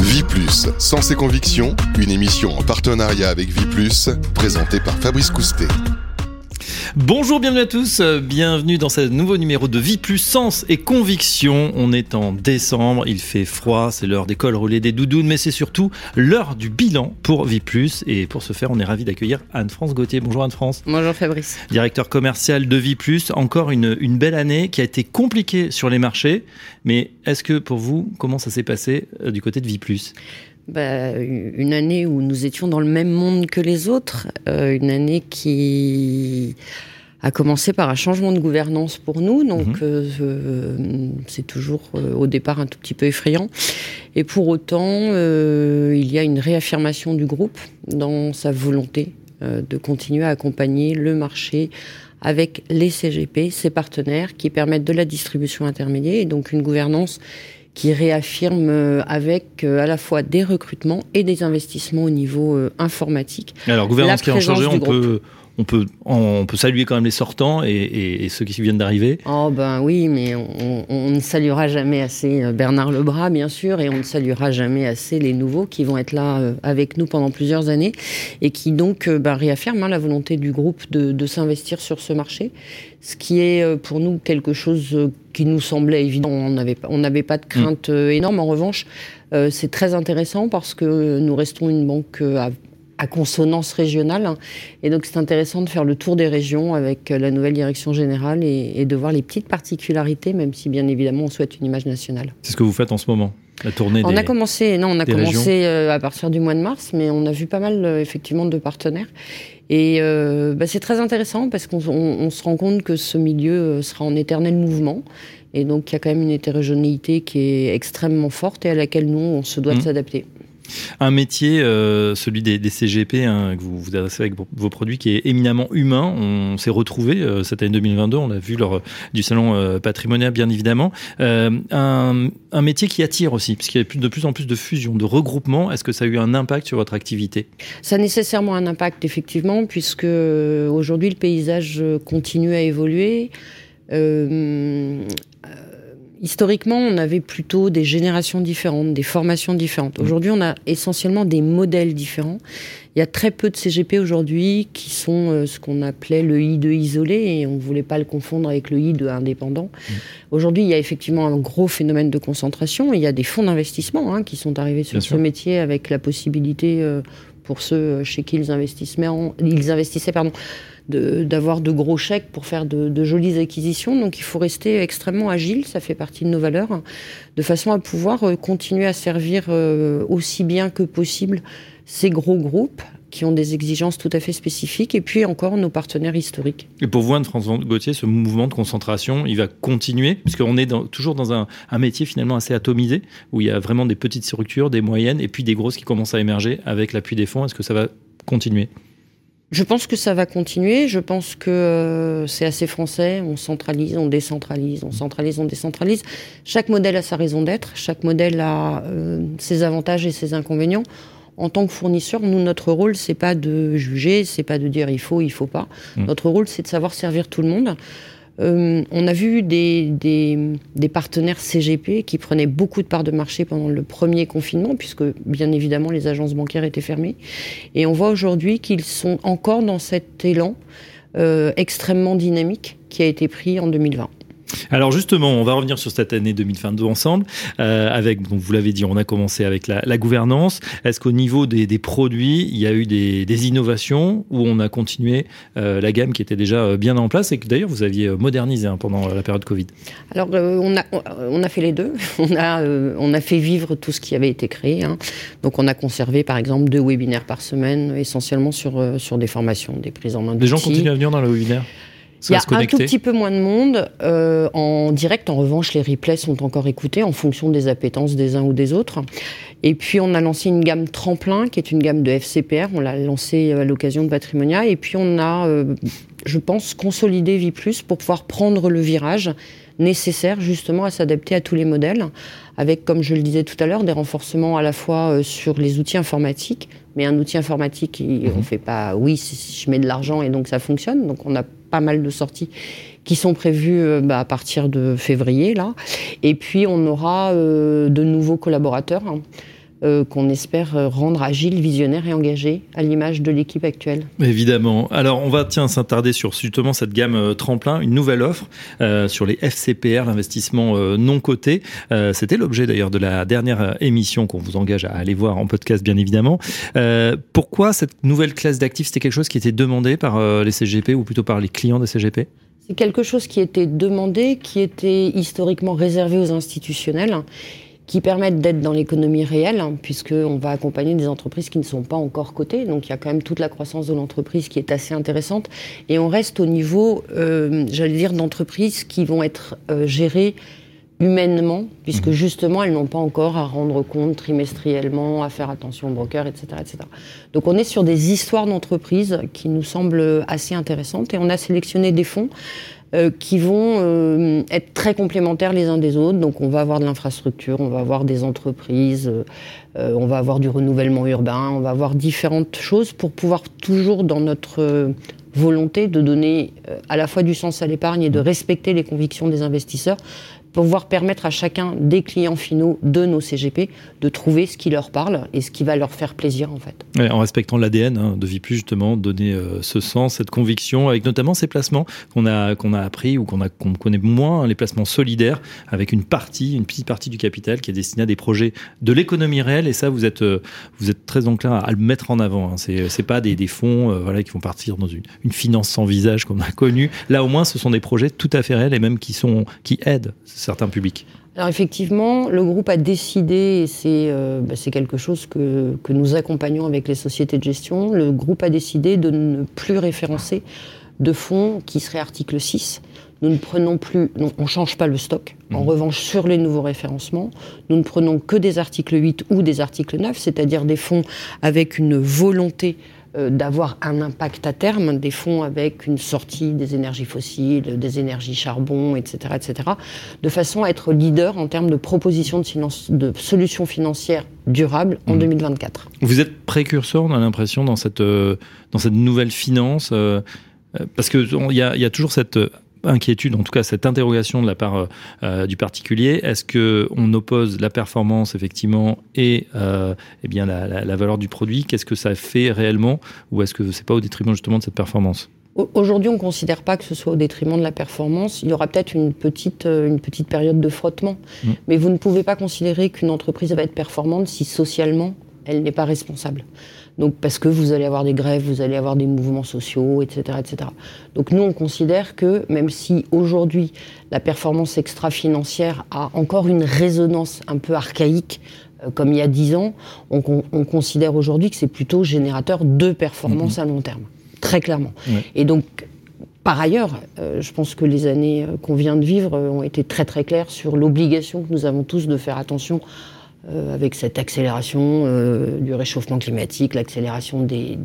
Vie Plus, sans ses convictions, une émission en partenariat avec Vie Plus, présentée par Fabrice Coustet. Bonjour, bienvenue à tous, bienvenue dans ce nouveau numéro de Vie plus Sens et Conviction. On est en décembre, il fait froid, c'est l'heure des cols roulés, des doudounes, mais c'est surtout l'heure du bilan pour Vie plus. Et pour ce faire, on est ravi d'accueillir Anne-France Gauthier. Bonjour Anne-France. Bonjour Fabrice. Directeur commercial de Vie plus. Encore une, une belle année qui a été compliquée sur les marchés, mais est-ce que pour vous, comment ça s'est passé euh, du côté de Vie plus? Bah, une année où nous étions dans le même monde que les autres, euh, une année qui a commencé par un changement de gouvernance pour nous, donc mhm. euh, euh, c'est toujours au départ un tout petit peu effrayant. Et pour autant, il y a une réaffirmation du groupe dans sa volonté de continuer à accompagner le marché avec les CGP, ses partenaires, qui permettent de la distribution intermédiaire et donc une gouvernance qui réaffirme euh, avec euh, à la fois des recrutements et des investissements au niveau euh, informatique. Alors, gouvernance qui a changé, on peut, on peut, on peut saluer quand même les sortants et, ceux qui viennent d'arriver. Oh ben oui, mais on, ne saluera jamais assez euh, Bernard Lebras, bien sûr, et on ne saluera jamais assez les nouveaux qui vont être là euh, avec nous pendant plusieurs années et qui donc euh, ben, réaffirment hein, la volonté du groupe de, s'investir sur ce marché, ce qui est pour nous quelque chose qui nous semblait évident. On n'avait on n'avait pas de crainte mm. énorme. En revanche, c'est très intéressant parce que nous restons une banque à à consonance régionale. Et donc c'est intéressant de faire le tour des régions avec euh, la nouvelle direction générale et, de voir les petites particularités, même si bien évidemment on souhaite une image nationale. C'est ce que vous faites en ce moment la tournée On a commencé, non, on a commencé euh, à partir du mois de mars, mais on a vu pas mal euh, effectivement de partenaires. Et bah, c'est très intéressant parce qu'on se rend compte que ce milieu sera en éternel mouvement. Et donc il y a quand même une hétérogénéité qui est extrêmement forte et à laquelle nous, on se doit de mmh. s'adapter. Un métier, euh, celui des, CGP, hein, que vous vous adressez avec vos produits, qui est éminemment humain. On s'est retrouvé euh, cette année 2022, on l'a vu lors du salon euh, patrimonial, bien évidemment. Un, métier qui attire aussi, puisqu'il y a de plus en plus de fusions, de regroupements. Est-ce que ça a eu un impact sur votre activité? Ça a nécessairement un impact, effectivement, puisque aujourd'hui le paysage continue à évoluer historiquement, on avait plutôt des générations différentes, des formations différentes. Mmh. Aujourd'hui, on a essentiellement des modèles différents. Il y a très peu de CGP aujourd'hui qui sont euh, ce qu'on appelait le I de isolé et on ne voulait pas le confondre avec le I de indépendant. Mmh. Aujourd'hui, il y a effectivement un gros phénomène de concentration. Il y a des fonds d'investissement hein, qui sont arrivés sur ce métier avec la possibilité euh, pour ceux euh, chez qui ils investissaient, ils investissaient pardon, d'avoir de, gros chèques pour faire de, jolies acquisitions. Donc il faut rester extrêmement agile, ça fait partie de nos valeurs, de façon à pouvoir euh, continuer à servir euh, aussi bien que possible ces gros groupes qui ont des exigences tout à fait spécifiques, et puis encore nos partenaires historiques. Et pour vous, Anne-François Gauthier, ce mouvement de concentration, il va continuer, puisqu'on est toujours dans un, un, métier finalement assez atomisé, où il y a vraiment des petites structures, des moyennes, et puis des grosses qui commencent à émerger avec l'appui des fonds. Est-ce que ça va continuer? Je pense que ça va continuer. Je pense que euh, c'est assez français. On centralise, on décentralise, on centralise, on décentralise. Chaque modèle a sa raison d'être. Chaque modèle a euh, ses avantages et ses inconvénients. En tant que fournisseur, nous, notre rôle, c'est pas de juger, c'est pas de dire il faut, il faut pas. Mmh. Notre rôle, c'est de savoir servir tout le monde. Euh, on a vu des, partenaires CGP qui prenaient beaucoup de parts de marché pendant le premier confinement, puisque bien évidemment les agences bancaires étaient fermées. Et on voit aujourd'hui qu'ils sont encore dans cet élan euh, extrêmement dynamique qui a été pris en 2020. Alors justement, on va revenir sur cette année 2022 ensemble. Euh, avec, donc vous l'avez dit, on a commencé avec la, gouvernance. Est-ce qu'au niveau des, produits, il y a eu des, innovations ou on a continué euh, la gamme qui était déjà euh, bien en place et que d'ailleurs vous aviez modernisé hein, pendant la période Covid? Alors on, a, on a fait les deux. On a, on a fait vivre tout ce qui avait été créé. Hein. Donc on a conservé par exemple deux webinaires par semaine, essentiellement sur, sur des formations, des prises en main Des gens continuent à venir dans le webinaire? Il y a un tout petit peu moins de monde euh, en direct. En revanche, les replays sont encore écoutés en fonction des appétences des uns ou des autres. Et puis, on a lancé une gamme tremplin, qui est une gamme de FCPR. On l'a lancée à l'occasion de Patrimonia. Et puis, on a, euh, je pense, consolidé Vie Plus pour pouvoir prendre le virage nécessaire justement à s'adapter à tous les modèles, avec, comme je le disais tout à l'heure, des renforcements à la fois euh, sur les outils informatiques, mais un outil informatique, mhm. on ne fait pas oui, je mets de l'argent et donc ça fonctionne. Donc on a pas mal de sorties qui sont prévues euh, bah, à partir de février là. Et puis on aura euh, de nouveaux collaborateurs. Hein. Euh, qu'on espère euh, rendre agile, visionnaire et engagé à l'image de l'équipe actuelle. Évidemment. Alors on va tiens s'attarder sur justement cette gamme euh, tremplin, une nouvelle offre sur les FCPR, l'investissement non coté. C'était l'objet d'ailleurs de la dernière émission qu'on vous engage à aller voir en podcast bien évidemment. pourquoi cette nouvelle classe d'actifs C'était quelque chose qui était demandé par les CGP ou plutôt par les clients des CGP C'est quelque chose qui était demandé, qui était historiquement réservé aux institutionnels qui permettent d'être dans l'économie réelle, hein, puisqu'on va accompagner des entreprises qui ne sont pas encore cotées. Donc il y a quand même toute la croissance de l'entreprise qui est assez intéressante. Et on reste au niveau, euh, j'allais dire, d'entreprises qui vont être euh, gérées humainement, puisque mmh. justement, elles n'ont pas encore à rendre compte trimestriellement, à faire attention aux brokers, etc., etc. Donc on est sur des histoires d'entreprises qui nous semblent assez intéressantes et on a sélectionné des fonds euh, qui vont euh, être très complémentaires les uns des autres. Donc on va avoir de l'infrastructure, on va avoir des entreprises, euh, on va avoir du renouvellement urbain, on va avoir différentes choses pour pouvoir toujours dans notre volonté de donner à la fois du sens à l'épargne et de respecter les convictions des investisseurs, pouvoir permettre à chacun des clients finaux de nos CGP de trouver ce qui leur parle et ce qui va leur faire plaisir en fait. en respectant l'ADN hein, de Viplus justement, donner euh, ce sens, cette conviction, avec notamment ces placements qu'on a qu'on a appris ou qu'on qu'on connaît moins, les placements solidaires, avec une partie, une petite partie du capital qui est destinée à des projets de l'économie réelle et ça vous êtes euh, vous êtes très enclin à, le mettre en avant. Hein. C'est c'est pas des, fonds euh, voilà qui vont partir dans une, une finance sans visage qu'on a connu. Là au moins ce sont des projets tout à fait réels et même qui sont qui aident certains publics alors effectivement, le groupe a décidé, et c'est euh, bah, quelque chose que, que, nous accompagnons avec les sociétés de gestion, le groupe a décidé de ne plus référencer de fonds qui seraient article 6. Nous ne prenons plus, on ne change pas le stock. En mmh. revanche, sur les nouveaux référencements, nous ne prenons que des articles 8 ou des articles 9, c'est-à-dire des fonds avec une volonté d'avoir un impact à terme, des fonds avec une sortie des énergies fossiles, des énergies charbon, etc., etc., de façon à être leader en termes de propositions de, de solutions financières durables en 2024. Mmh. Vous êtes précurseur, on a l'impression, dans cette, euh, dans cette nouvelle finance, euh, parce qu'il y y a toujours cette inquiétude, en tout cas cette interrogation de la part euh, euh, du particulier. Est-ce que on oppose la performance effectivement et euh, eh bien la, valeur du produit? Qu'est-ce que ça fait réellement? Ou est-ce que c'est pas au détriment justement de cette performance? Aujourd'hui, on ne considère pas que ce soit au détriment de la performance. Il y aura peut-être une petite, une petite période de frottement. Mmh. Mais vous ne pouvez pas considérer qu'une entreprise va être performante si socialement, elle n'est pas responsable. Donc parce que vous allez avoir des grèves, vous allez avoir des mouvements sociaux, etc., etc. Donc nous on considère que même si aujourd'hui la performance extra-financière a encore une résonance un peu archaïque euh, comme il y a dix ans, on, considère aujourd'hui que c'est plutôt générateur de performance mm-hmm. à long terme, très clairement. Et donc par ailleurs, euh, je pense que les années euh, qu'on vient de vivre ont été très très claires sur l'obligation que nous avons tous de faire attention euh, avec cette accélération euh, du réchauffement climatique, l'accélération de,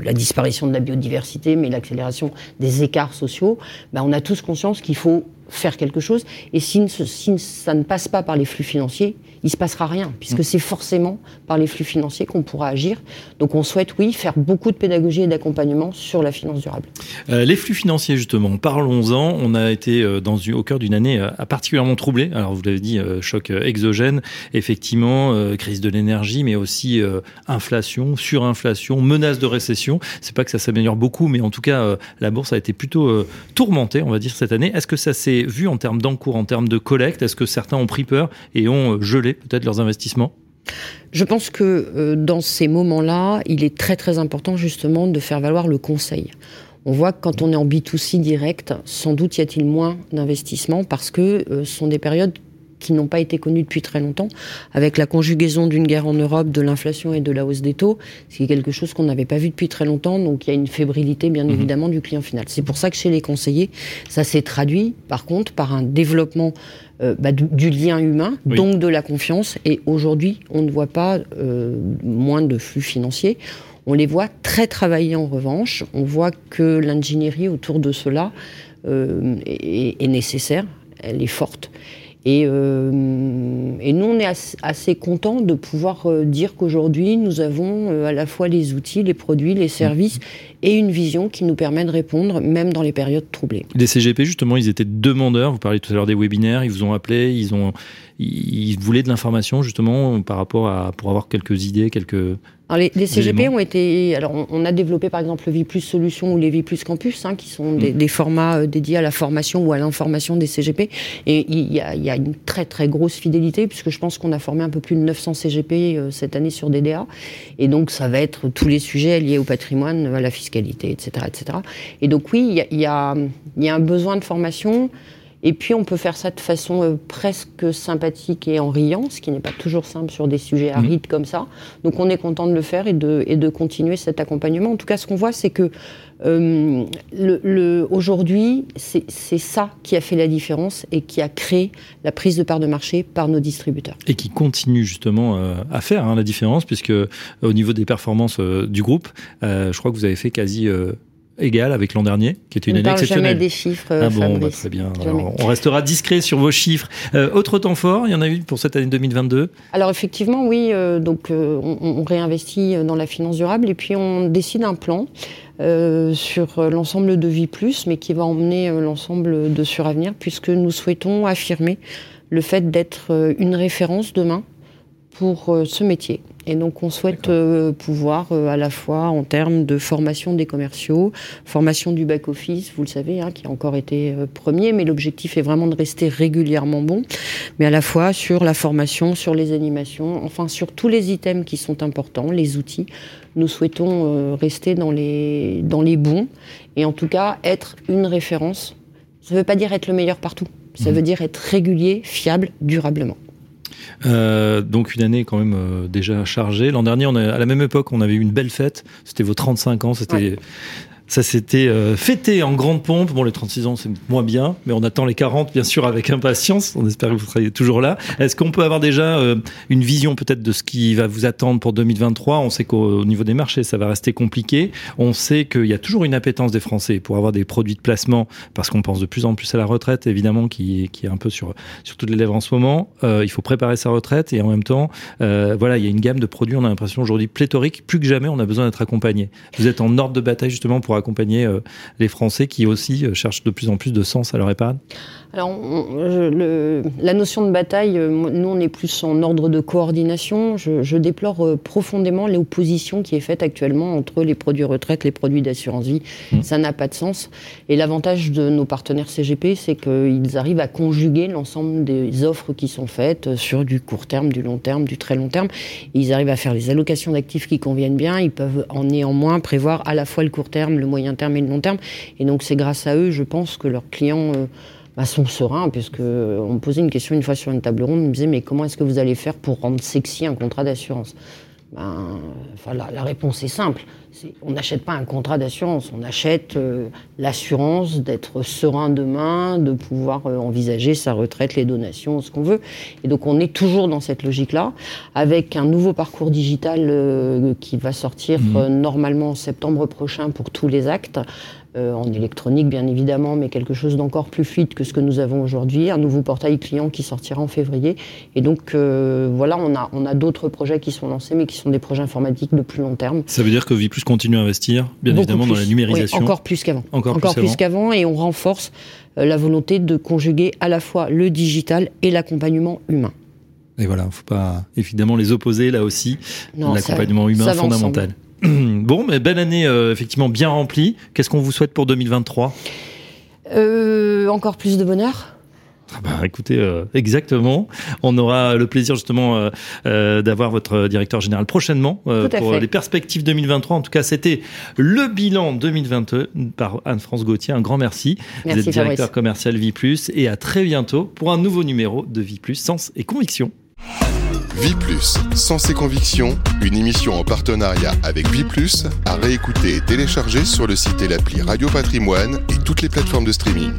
la disparition de la biodiversité, mais l'accélération des écarts sociaux, ben on a tous conscience qu'il faut faire quelque chose. Et si, si, ça ne passe pas par les flux financiers, il se passera rien, puisque mm. c'est forcément par les flux financiers qu'on pourra agir. Donc on souhaite, oui, faire beaucoup de pédagogie et d'accompagnement sur la finance durable. Euh, les flux financiers, justement, parlons-en. On a été euh, dans, au cœur d'une année euh, particulièrement troublée. Alors vous l'avez dit, choc exogène, effectivement, crise de l'énergie, mais aussi inflation, surinflation, menace de récession. C'est pas que ça s'améliore beaucoup, mais en tout cas, la bourse a été plutôt tourmentée, on va dire, cette année. Est-ce que ça s'est vu en termes d'encours, en termes de collecte Est-ce que certains ont pris peur et ont gelé peut-être leurs investissements? Je pense que euh, dans ces moments-là, il est très très important justement de faire valoir le conseil. On voit que quand on est en B2C direct, sans doute y a-t-il moins d'investissements parce que euh, ce sont des périodes qui n'ont pas été connues depuis très longtemps, avec la conjugaison d'une guerre en Europe, de l'inflation et de la hausse des taux, c'est quelque chose qu'on n'avait pas vu depuis très longtemps, donc il y a une fébrilité bien mhm. évidemment du client final. C'est pour ça que chez les conseillers, ça s'est traduit par contre par un développement euh, bah, du, lien humain, donc de la confiance, et aujourd'hui on ne voit pas euh, moins de flux financiers. On les voit très travaillés en revanche. On voit que l'ingénierie autour de cela euh, est, est nécessaire, elle est forte. Et, euh, et nous, on est assez, assez contents de pouvoir euh, dire qu'aujourd'hui, nous avons euh, à la fois les outils, les produits, les services et une vision qui nous permet de répondre, même dans les périodes troublées. Les CGP, justement, ils étaient demandeurs. Vous parliez tout à l'heure des webinaires. Ils vous ont appelé. Ils ont, ils voulaient de l'information justement par rapport à pour avoir quelques idées, quelques les, CGP ont été. Alors, on, a développé par exemple le Plus Solutions ou les Plus Campus, hein, qui sont des, mm. formats euh, dédiés à la formation ou à l'information des CGP. Et il y, a, une très très grosse fidélité, puisque je pense qu'on a formé un peu plus de 900 CGP euh, cette année sur DDA. Et donc, ça va être tous les sujets liés au patrimoine, à la fiscalité, etc. etc. Et donc, oui, il y a, y a un besoin de formation. Et puis on peut faire ça de façon euh, presque sympathique et en riant, ce qui n'est pas toujours simple sur des sujets mmh. arides comme ça. Donc on est content de le faire et de, et de continuer cet accompagnement. En tout cas, ce qu'on voit, c'est que euh, le, aujourd'hui, c'est ça qui a fait la différence et qui a créé la prise de part de marché par nos distributeurs. Et qui continue justement euh, à faire hein, la différence, puisque au niveau des performances du groupe, je crois que vous avez fait quasi égal avec l'an dernier, qui était une année exceptionnelle. jamais des chiffres. Ah bon, bah, très bien. on restera discret sur vos chiffres. Euh, autre temps fort, il y en a eu pour cette année 2022 Alors effectivement, oui. Euh, donc euh, on, réinvestit dans la finance durable et puis on décide un plan. sur l'ensemble de Vie Plus, mais qui va emmener l'ensemble de Suravenir, puisque nous souhaitons affirmer le fait d'être une référence demain pour ce métier. Et donc on souhaite euh, pouvoir euh, à la fois en termes de formation des commerciaux, formation du back-office, vous le savez, hein, qui a encore été euh, premier, mais l'objectif est vraiment de rester régulièrement bon, mais à la fois sur la formation, sur les animations, enfin sur tous les items qui sont importants, les outils. Nous souhaitons rester dans les, dans les bons et en tout cas être une référence. Ça ne veut pas dire être le meilleur partout, ça mmh. veut dire être régulier, fiable, durablement. Euh, donc une année quand même euh, déjà chargée. L'an dernier, à la même époque, on avait eu une belle fête. C'était vos 35 ans. C'était ça s'était euh, fêté en grande pompe. Bon, les 36 ans, c'est moins bien, mais on attend les 40, bien sûr, avec impatience. On espère que vous serez toujours là. Est-ce qu'on peut avoir déjà euh, une vision peut-être de ce qui va vous attendre pour 2023 On sait qu'au niveau des marchés, ça va rester compliqué. On sait qu'il y a toujours une appétence des Français pour avoir des produits de placement, parce qu'on pense de plus en plus à la retraite, évidemment, qui, qui est un peu sur, sur toutes les lèvres en ce moment. Euh, il faut préparer sa retraite et en même temps, voilà, il y a une gamme de produits, on a l'impression aujourd'hui pléthorique. Plus que jamais, on a besoin d'être accompagné. Vous êtes en ordre de bataille justement pour accompagner euh, les Français qui aussi euh, cherchent de plus en plus de sens à leur épargne alors, la notion de bataille, euh, nous, on est plus en ordre de coordination. Je, déplore profondément l'opposition qui est faite actuellement entre les produits retraite, les produits d'assurance vie. Mmh. Ça n'a pas de sens. Et l'avantage de nos partenaires CGP, c'est qu'ils arrivent à conjuguer l'ensemble des offres qui sont faites sur du court terme, du long terme, du très long terme. ils arrivent à faire les allocations d'actifs qui conviennent bien. Ils peuvent en néanmoins prévoir à la fois le court terme, le moyen terme et le long terme. Et donc c'est grâce à eux, je pense, que leurs clients euh, bah, sont sereins, puisque on me posait une question une fois sur une table ronde, on me disait mais comment est-ce que vous allez faire pour rendre sexy un contrat d'assurance? Ben, enfin, la, réponse est simple. on n'achète pas un contrat d'assurance, on achète euh, l'assurance d'être serein demain, de pouvoir euh, envisager sa retraite, les donations, ce qu'on veut. Et donc on est toujours dans cette logique-là, avec un nouveau parcours digital euh, qui va sortir mmh. normalement en septembre prochain pour tous les actes, euh, en électronique bien évidemment, mais quelque chose d'encore plus fluide que ce que nous avons aujourd'hui, un nouveau portail client qui sortira en février. Et donc euh, voilà, on a, on a d'autres projets qui sont lancés, mais qui sont des projets informatiques de plus long terme. Ça veut dire que Viplus continue à investir, bien évidemment, dans la numérisation. encore plus qu'avant. Encore, plus, qu'avant, et on renforce euh, la volonté de conjuguer à la fois le digital et l'accompagnement humain. Et voilà, il ne faut pas évidemment les opposer là aussi. L'accompagnement humain fondamental. Bon, mais belle année euh, effectivement bien remplie. Qu'est-ce qu'on vous souhaite pour 2023 euh, Encore plus de bonheur. Ah bah, écoutez, euh, exactement. On aura le plaisir justement d'avoir votre directeur général prochainement pour les perspectives 2023. En tout cas, c'était le bilan 2022 par Anne-France Gauthier. Un grand merci. merci Vous êtes directeur commercial Vie Plus et à très bientôt pour un nouveau numéro de Vie Plus Sens et Conviction. Vie Plus, Sens et Conviction, une émission en partenariat avec Vie Plus, à réécouter et télécharger sur le site et l'appli Radio Patrimoine et toutes les plateformes de streaming.